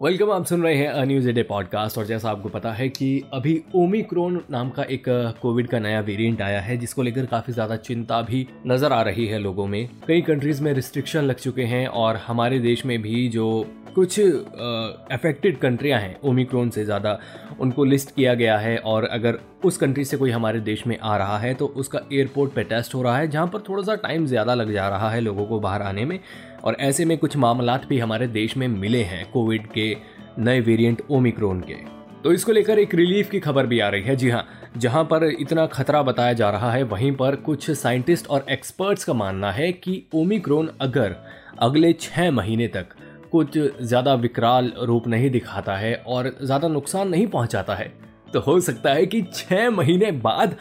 Welcome आप सुन रहे हैं अ न्यूज़ डे पॉडकास्ट और जैसा आपको पता है कि अभी ओमिक्रोन नाम का एक कोविड का नया वेरिएंट आया है, जिसको लेकर काफ़ी ज़्यादा चिंता भी नज़र आ रही है लोगों में। कई कंट्रीज़ में रिस्ट्रिक्शन लग चुके हैं और हमारे देश में भी जो कुछ अफेक्टेड कंट्रियाँ हैं ओमिक्रोन से ज़्यादा, उनको लिस्ट किया गया है। और अगर उस कंट्री से कोई हमारे देश में आ रहा है तो उसका एयरपोर्ट पे टेस्ट हो रहा है, जहाँ पर थोड़ा सा टाइम ज़्यादा लग जा रहा है लोगों को बाहर आने में। और ऐसे में कुछ मामला भी हमारे देश में मिले हैं कोविड के नए वेरिएंट ओमिक्रोन के। तो इसको लेकर एक रिलीफ की खबर भी आ रही है। जी हाँ जहाँ पर इतना खतरा बताया जा रहा है, वहीं पर कुछ साइंटिस्ट और एक्सपर्ट्स का मानना है कि ओमिक्रोन अगर अगले छः महीने तक कुछ ज़्यादा विकराल रूप नहीं दिखाता है और ज़्यादा नुकसान नहीं पहुंचाता है तो हो सकता है कि छः महीने बाद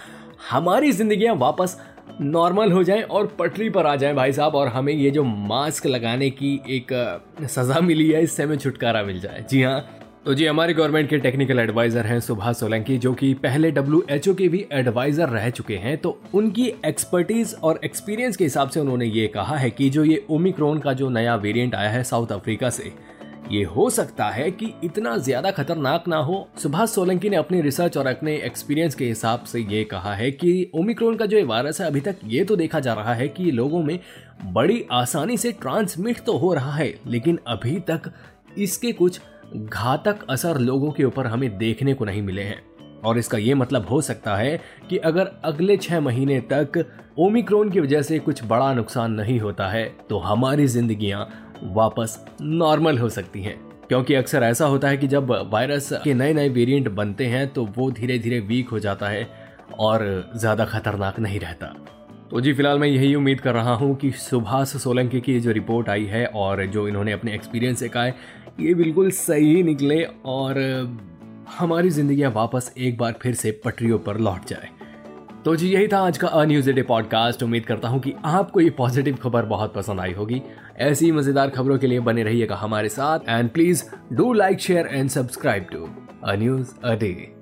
हमारी जिंदगियाँ वापस नॉर्मल हो जाएँ और पटरी पर आ जाएँ भाई साहब और हमें ये जो मास्क लगाने की एक सज़ा मिली है, इससे हमें छुटकारा मिल जाए। जी हाँ। तो जी, हमारे गवर्नमेंट के टेक्निकल एडवाइजर हैं सुभाष सोलंकी, जो कि पहले डब्ल्यूएचओ के भी एडवाइजर रह चुके हैं तो उनकी एक्सपर्टीज और एक्सपीरियंस के हिसाब से उन्होंने ये कहा है कि जो ये ओमिक्रोन का जो नया वेरिएंट आया है साउथ अफ्रीका से ये हो सकता है कि इतना ज़्यादा खतरनाक ना हो। सुभाष सोलंकी ने अपनी रिसर्च और अपने एक्सपीरियंस के हिसाब से ये कहा है कि ओमिक्रोन का जो वायरस है, अभी तक ये तो देखा जा रहा है कि लोगों में बड़ी आसानी से ट्रांसमिट तो हो रहा है, लेकिन अभी तक इसके कुछ घातक असर लोगों के ऊपर हमें देखने को नहीं मिले हैं। और इसका ये मतलब हो सकता है कि अगर अगले छह महीने तक ओमिक्रोन की वजह से कुछ बड़ा नुकसान नहीं होता है तो हमारी जिंदगियाँ वापस नॉर्मल हो सकती हैं। क्योंकि अक्सर ऐसा होता है कि जब वायरस के नए नए वेरिएंट बनते हैं तो वो धीरे धीरे वीक हो जाता है और ज़्यादा खतरनाक नहीं रहता। तो जी, फ़िलहाल मैं यही उम्मीद कर रहा हूँ कि सुभाष सोलंकी की जो रिपोर्ट आई है और जो इन्होंने अपने एक्सपीरियंस से कहा है, ये बिल्कुल सही निकले और हमारी जिंदगियाँ वापस एक बार फिर से पटरियों पर लौट जाए। तो जी, यही था आज का अ डे पॉडकास्ट। उम्मीद करता हूँ कि आपको ये पॉजिटिव खबर बहुत पसंद आई होगी। ऐसी मज़ेदार खबरों के लिए बने रहिएगा हमारे साथ। And please do like share and subscribe to a news a day